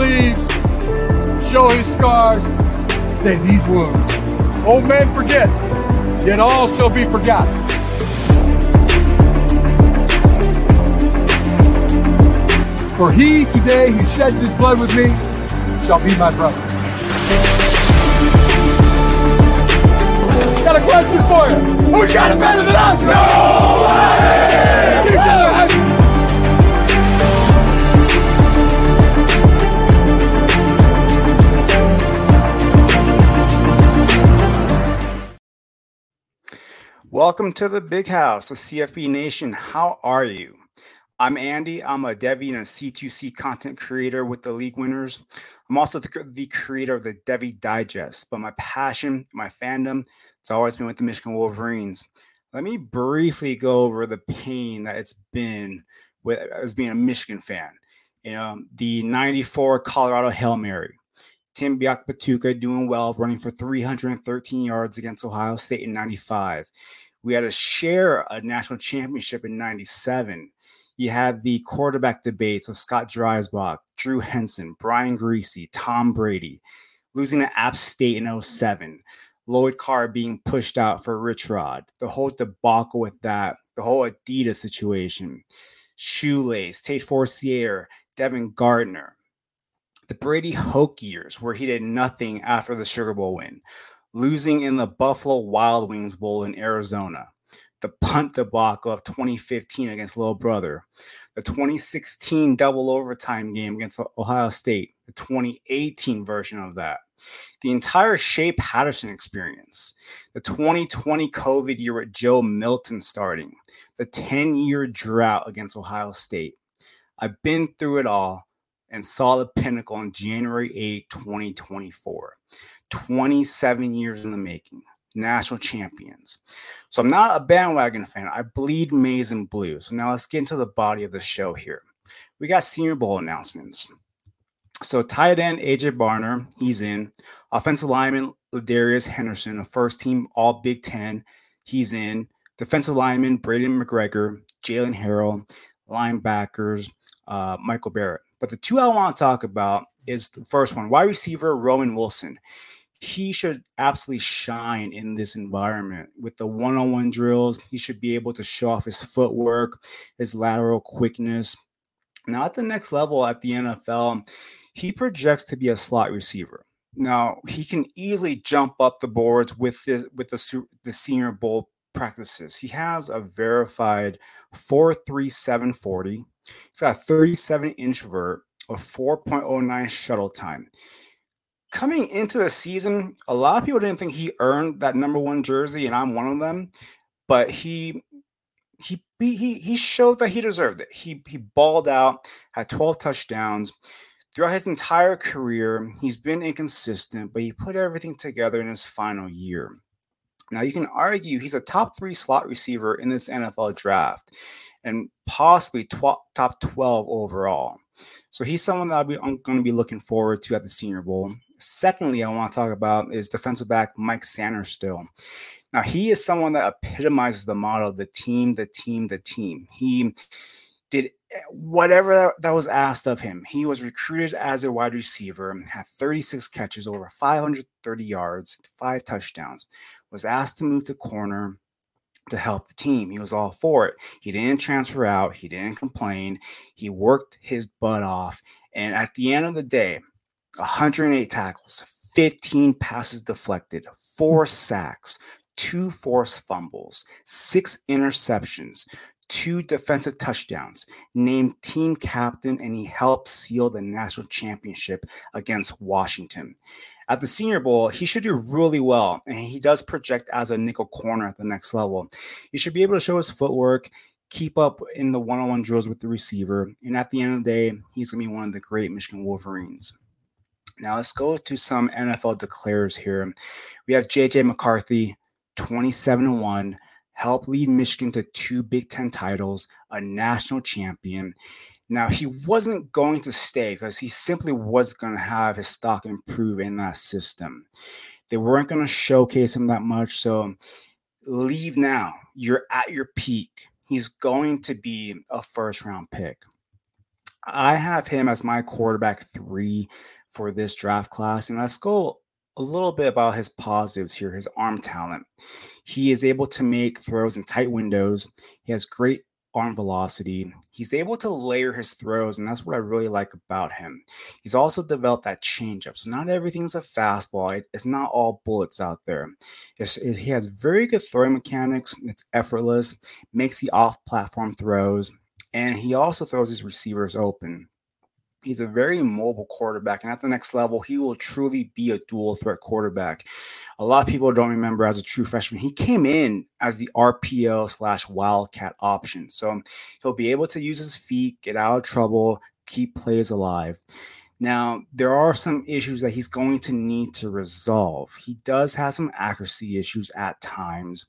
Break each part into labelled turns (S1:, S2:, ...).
S1: sleeves, show his scars, say these wounds. Old men forget, yet all shall be forgotten. For he today who sheds his blood with me shall be my brother. Got a question for you. Who's got it better than us? Nobody!
S2: Welcome to the big house, the CFB Nation. How are you? I'm Andy. I'm a Devy and a C2C content creator with the League Winners. I'm also the, the creator of the Devy Digest, but my passion, my fandom, it's always been with the Michigan Wolverines. Let me briefly go over the pain that it's been with as being a Michigan fan. You know, the 94 Colorado Hail Mary. Tim Biakabutuka doing well, running for 313 yards against Ohio State in 95. We had to share a national championship in 97. You had the quarterback debates of Scott Dreisbach, Drew Henson, Brian Griese, Tom Brady, losing to App State in 07. Lloyd Carr being pushed out for Rich Rod, the whole debacle with that, the whole Adidas situation, Shoelace, Tate Forcier, Devin Gardner, the Brady Hoke years where he did nothing after the Sugar Bowl win, losing in the Buffalo Wild Wings Bowl in Arizona, the punt debacle of 2015 against Little Brother, the 2016 double overtime game against Ohio State, the 2018 version of that, the entire Shea Patterson experience, the 2020 COVID year with Joe Milton starting, the 10 year drought against Ohio State. I've been through it all and saw the pinnacle on January 8, 2024. 27 years in the making, national champions. So I'm not a bandwagon fan. I bleed maize and blue. So now let's get into the body of the show here. We got Senior Bowl announcements. So tight end AJ Barner, he's in. Offensive lineman Ladarius Henderson, a first team All Big Ten, he's in. Defensive lineman Braden McGregor, Jaylen Harrell, linebackers uh, Michael Barrett. But the two I want to talk about is the first one, wide receiver Roman Wilson he should absolutely shine in this environment with the one-on-one drills. He should be able to show off his footwork, his lateral quickness. Now at the next level at the NFL, he projects to be a slot receiver. Now he can easily jump up the boards with this with the the Senior Bowl practices. He has a verified 4.3740. He's got a 37 inch vert, a 4.09 shuttle time coming into the season, a lot of people didn't think he earned that number one jersey, and I'm one of them. But he he he he showed that he deserved it. He he balled out, had 12 touchdowns. Throughout his entire career, he's been inconsistent, but he put everything together in his final year. Now you can argue he's a top three slot receiver in this NFL draft, and possibly tw- top 12 overall. So he's someone that be, I'm going to be looking forward to at the Senior Bowl. Secondly, I want to talk about is defensive back Mike Sainristil. Now, he is someone that epitomizes the model the team, the team, the team. He did eh, whatever that was asked of him. He was recruited as a wide receiver, had 36 catches, over 530 yards, five touchdowns, was asked to move to corner to help the team. He was all for it. He didn't transfer out, he didn't complain. He worked his butt off. And at the end of the day, 108 tackles, 15 passes deflected, four sacks, two forced fumbles, six interceptions, two defensive touchdowns, named team captain, and he helped seal the national championship against Washington. At the Senior Bowl, he should do really well, and he does project as a nickel corner at the next level. He should be able to show his footwork, keep up in the one on one drills with the receiver, and at the end of the day, he's going to be one of the great Michigan Wolverines. Now let's go to some NFL declares here. We have JJ McCarthy, 27 1, helped lead Michigan to two Big Ten titles, a national champion. Now he wasn't going to stay because he simply was going to have his stock improve in that system. They weren't going to showcase him that much. So leave now. You're at your peak. He's going to be a first round pick. I have him as my quarterback three for this draft class. And let's go a little bit about his positives here his arm talent. He is able to make throws in tight windows, he has great arm velocity. He's able to layer his throws, and that's what I really like about him. He's also developed that changeup. So not everything's a fastball. It's not all bullets out there. It's, it, he has very good throwing mechanics. It's effortless, makes the off-platform throws, and he also throws his receivers open. He's a very mobile quarterback, and at the next level, he will truly be a dual threat quarterback. A lot of people don't remember as a true freshman, he came in as the RPO slash Wildcat option. So he'll be able to use his feet, get out of trouble, keep plays alive. Now, there are some issues that he's going to need to resolve. He does have some accuracy issues at times.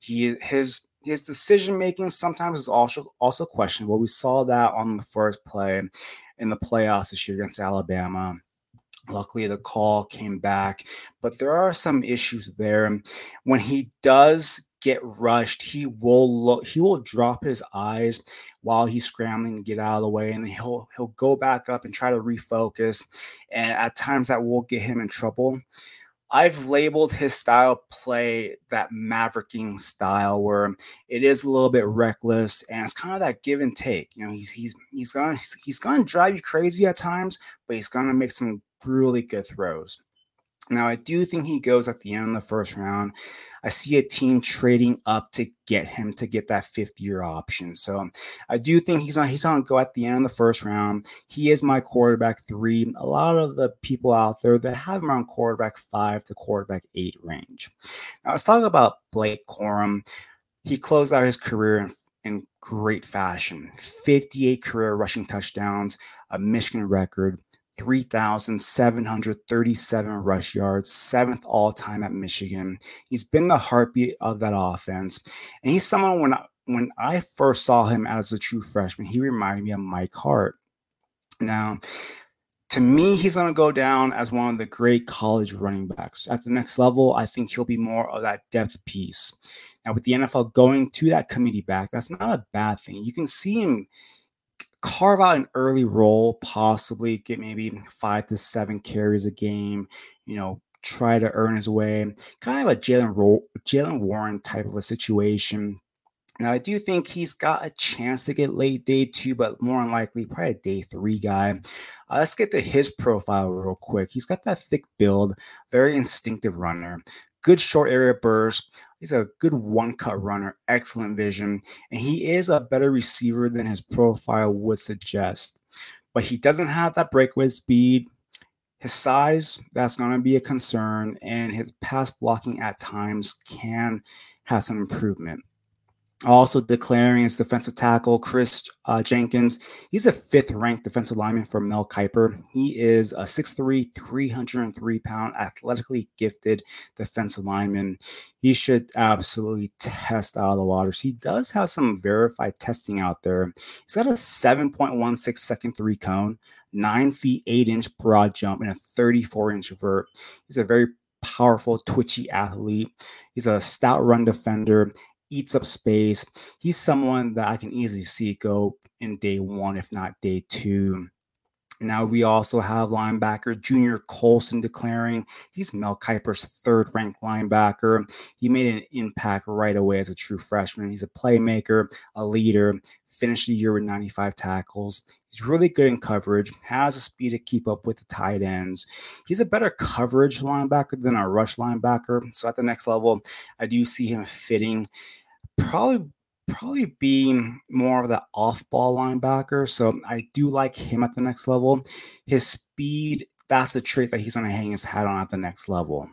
S2: He his his decision making sometimes is also also questionable. We saw that on the first play in the playoffs this year against Alabama. Luckily, the call came back, but there are some issues there. When he does get rushed, he will look, he will drop his eyes while he's scrambling to get out of the way, and he'll he'll go back up and try to refocus. And at times that will get him in trouble. I've labeled his style play that mavericking style where it is a little bit reckless and it's kind of that give and take. You know, he's he's he's gonna he's, he's gonna drive you crazy at times, but he's gonna make some really good throws. Now, I do think he goes at the end of the first round. I see a team trading up to get him to get that fifth year option. So I do think he's on he's on go at the end of the first round. He is my quarterback three. A lot of the people out there that have him around quarterback five to quarterback eight range. Now let's talk about Blake Corum. He closed out his career in, in great fashion. 58 career rushing touchdowns, a Michigan record. 3,737 rush yards, seventh all time at Michigan. He's been the heartbeat of that offense. And he's someone when I, when I first saw him as a true freshman, he reminded me of Mike Hart. Now, to me, he's going to go down as one of the great college running backs. At the next level, I think he'll be more of that depth piece. Now, with the NFL going to that committee back, that's not a bad thing. You can see him carve out an early role, possibly get maybe five to seven carries a game, you know, try to earn his way, kind of a Jaylen Jaylen Warren type of a situation. Now, I do think he's got a chance to get late day two, but more unlikely, probably a day three guy. Uh, let's get to his profile real quick. He's got that thick build, very instinctive runner, good short area burst, He's a good one cut runner, excellent vision, and he is a better receiver than his profile would suggest. But he doesn't have that breakaway speed. His size, that's going to be a concern, and his pass blocking at times can have some improvement. Also declaring his defensive tackle, Chris uh, Jenkins. He's a fifth ranked defensive lineman for Mel Kiper. He is a 6'3, 303 pound, athletically gifted defensive lineman. He should absolutely test out of the waters. He does have some verified testing out there. He's got a 7.16 second three cone, 9 feet 8 inch broad jump, and a 34 inch vert. He's a very powerful, twitchy athlete. He's a stout run defender eats up space. He's someone that I can easily see go in day one, if not day two. Now we also have linebacker Junior Colson declaring he's Mel Kiper's third ranked linebacker. He made an impact right away as a true freshman. He's a playmaker, a leader, finished the year with 95 tackles. He's really good in coverage, has the speed to keep up with the tight ends. He's a better coverage linebacker than a rush linebacker. So at the next level, I do see him fitting probably probably be more of the off-ball linebacker. So I do like him at the next level. His speed, that's the trait that he's going to hang his hat on at the next level.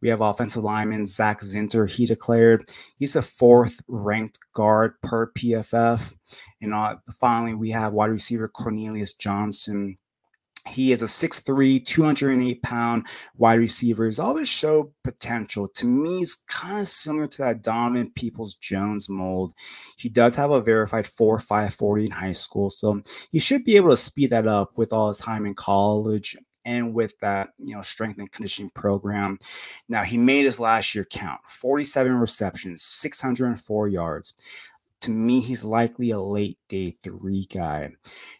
S2: We have offensive lineman Zach Zinter. He declared he's a fourth ranked guard per PFF. And uh, finally, we have wide receiver Cornelius Johnson. He is a 6'3, 208 pound wide receiver. He's always showed potential. To me, he's kind of similar to that Donovan Peoples Jones mold. He does have a verified 4 5 40 in high school. So he should be able to speed that up with all his time in college and with that, you know, strength and conditioning program. Now he made his last year count 47 receptions, 604 yards. To me, he's likely a late day three guy.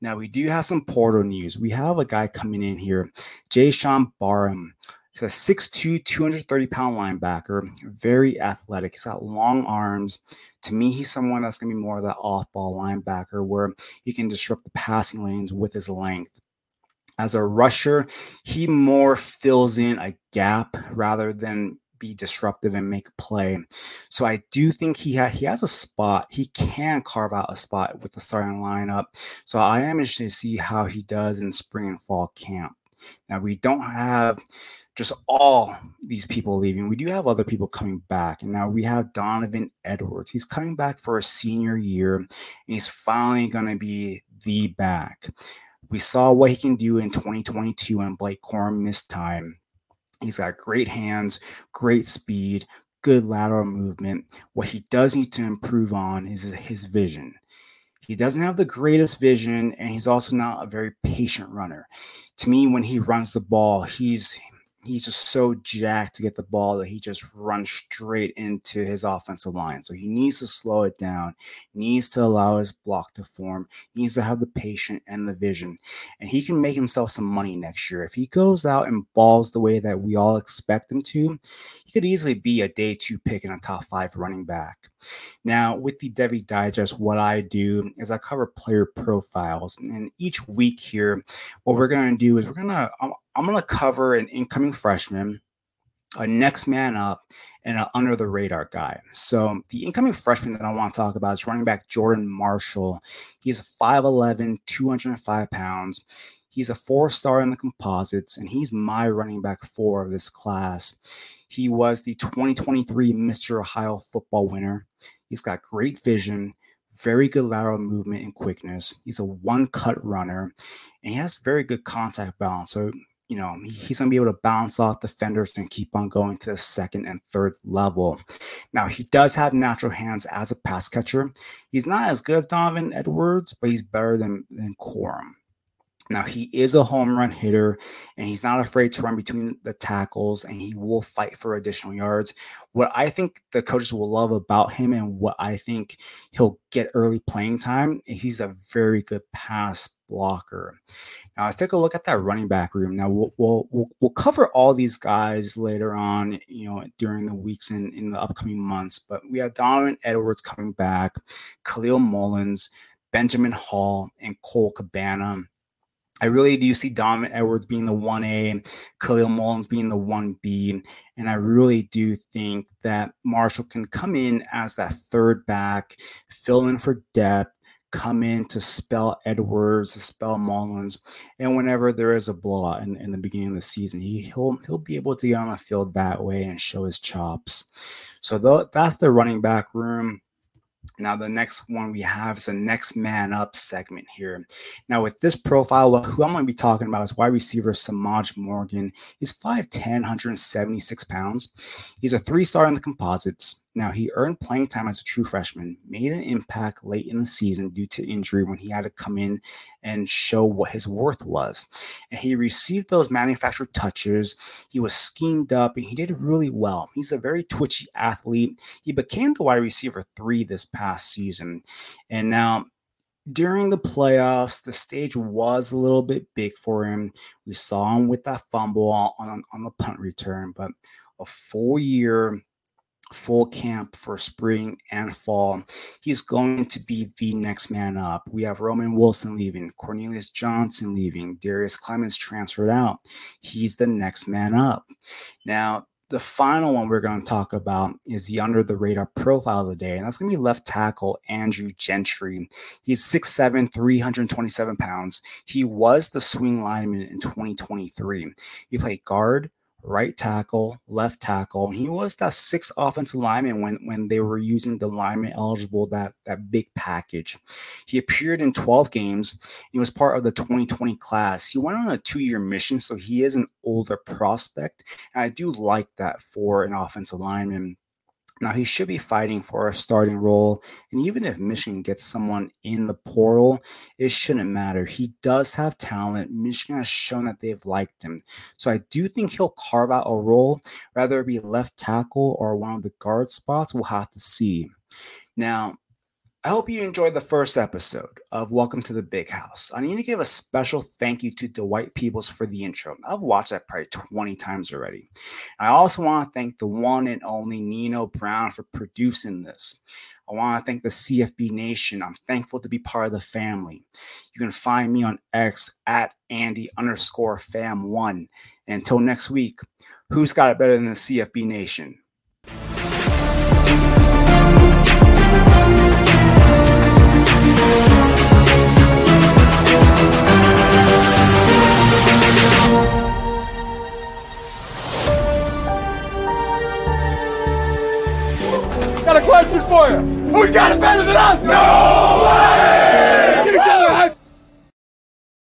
S2: Now, we do have some portal news. We have a guy coming in here, Jaishawn Barham. He's a 6'2, 230 pound linebacker, very athletic. He's got long arms. To me, he's someone that's going to be more of that off ball linebacker where he can disrupt the passing lanes with his length. As a rusher, he more fills in a gap rather than be disruptive and make play. So I do think he ha- he has a spot. He can carve out a spot with the starting lineup. So I am interested to see how he does in spring and fall camp. Now we don't have just all these people leaving. We do have other people coming back. And now we have Donovan Edwards. He's coming back for a senior year, and he's finally going to be the back. We saw what he can do in 2022 when Blake Corum missed time. He's got great hands, great speed, good lateral movement. What he does need to improve on is his vision. He doesn't have the greatest vision, and he's also not a very patient runner. To me, when he runs the ball, he's he's just so jacked to get the ball that he just runs straight into his offensive line. So he needs to slow it down, needs to allow his block to form, needs to have the patience and the vision. And he can make himself some money next year. If he goes out and balls the way that we all expect him to, he could easily be a day two pick in a top five running back. Now, with the Devy Digest, what I do is I cover player profiles. And each week here, what we're going to do is we're going to, I'm going to cover an incoming freshman, a next man up, and an under the radar guy. So the incoming freshman that I want to talk about is running back Jordan Marshall. He's 5'11, 205 pounds. He's a four star in the composites, and he's my running back four of this class. He was the 2023 Mr. Ohio football winner. He's got great vision, very good lateral movement and quickness. He's a one cut runner, and he has very good contact balance. So you know, he's going to be able to bounce off defenders and keep on going to the second and third level. Now, he does have natural hands as a pass catcher. He's not as good as Donovan Edwards, but he's better than, than Corum. Now, he is a home run hitter and he's not afraid to run between the tackles and he will fight for additional yards. What I think the coaches will love about him and what I think he'll get early playing time is he's a very good pass blocker. Now, let's take a look at that running back room. Now, we'll, we'll, we'll, we'll cover all these guys later on, you know, during the weeks and in the upcoming months, but we have Donovan Edwards coming back, Kalel Mullings, Benjamin Hall, and Cole Cabana. I really do see Donovan Edwards being the 1A, and Kalel Mullings being the 1B. And I really do think that Marshall can come in as that third back, fill in for depth, come in to spell Edwards, to spell Mullings. And whenever there is a blowout in, in the beginning of the season, he, he'll, he'll be able to get on the field that way and show his chops. So th- that's the running back room. Now, the next one we have is the next man up segment here. Now, with this profile, who I'm going to be talking about is wide receiver Semaj Morgan. He's 5'10, 176 pounds. He's a three star in the composites. Now, he earned playing time as a true freshman, made an impact late in the season due to injury when he had to come in and show what his worth was. And he received those manufactured touches. He was schemed up and he did really well. He's a very twitchy athlete. He became the wide receiver three this past season. And now, during the playoffs, the stage was a little bit big for him. We saw him with that fumble on, on the punt return, but a full year full camp for spring and fall. He's going to be the next man up. We have Roman Wilson leaving, Cornelius Johnson leaving, Darrius Clemons transferred out. He's the next man up. Now, the final one we're going to talk about is the under the radar profile of the day, and that's going to be left tackle Andrew Gentry. He's 6'7, 327 pounds. He was the swing lineman in 2023. He played guard, right tackle, left tackle. He was that sixth offensive lineman when, when they were using the lineman eligible, that, that big package. He appeared in 12 games. He was part of the 2020 class. He went on a two year mission, so he is an older prospect. And I do like that for an offensive lineman. Now, he should be fighting for a starting role. And even if Michigan gets someone in the portal, it shouldn't matter. He does have talent. Michigan has shown that they've liked him. So I do think he'll carve out a role, whether it be left tackle or one of the guard spots. We'll have to see. Now, I hope you enjoyed the first episode of Welcome to the Big House. I need to give a special thank you to Dwight Peebles for the intro. I've watched that probably 20 times already. I also want to thank the one and only Nino Brown for producing this. I want to thank the CFB Nation. I'm thankful to be part of the family. You can find me on X at Andy underscore fam one. Until next week, who's got it better than the CFB Nation?
S1: For you. Who's got it better than us? No way!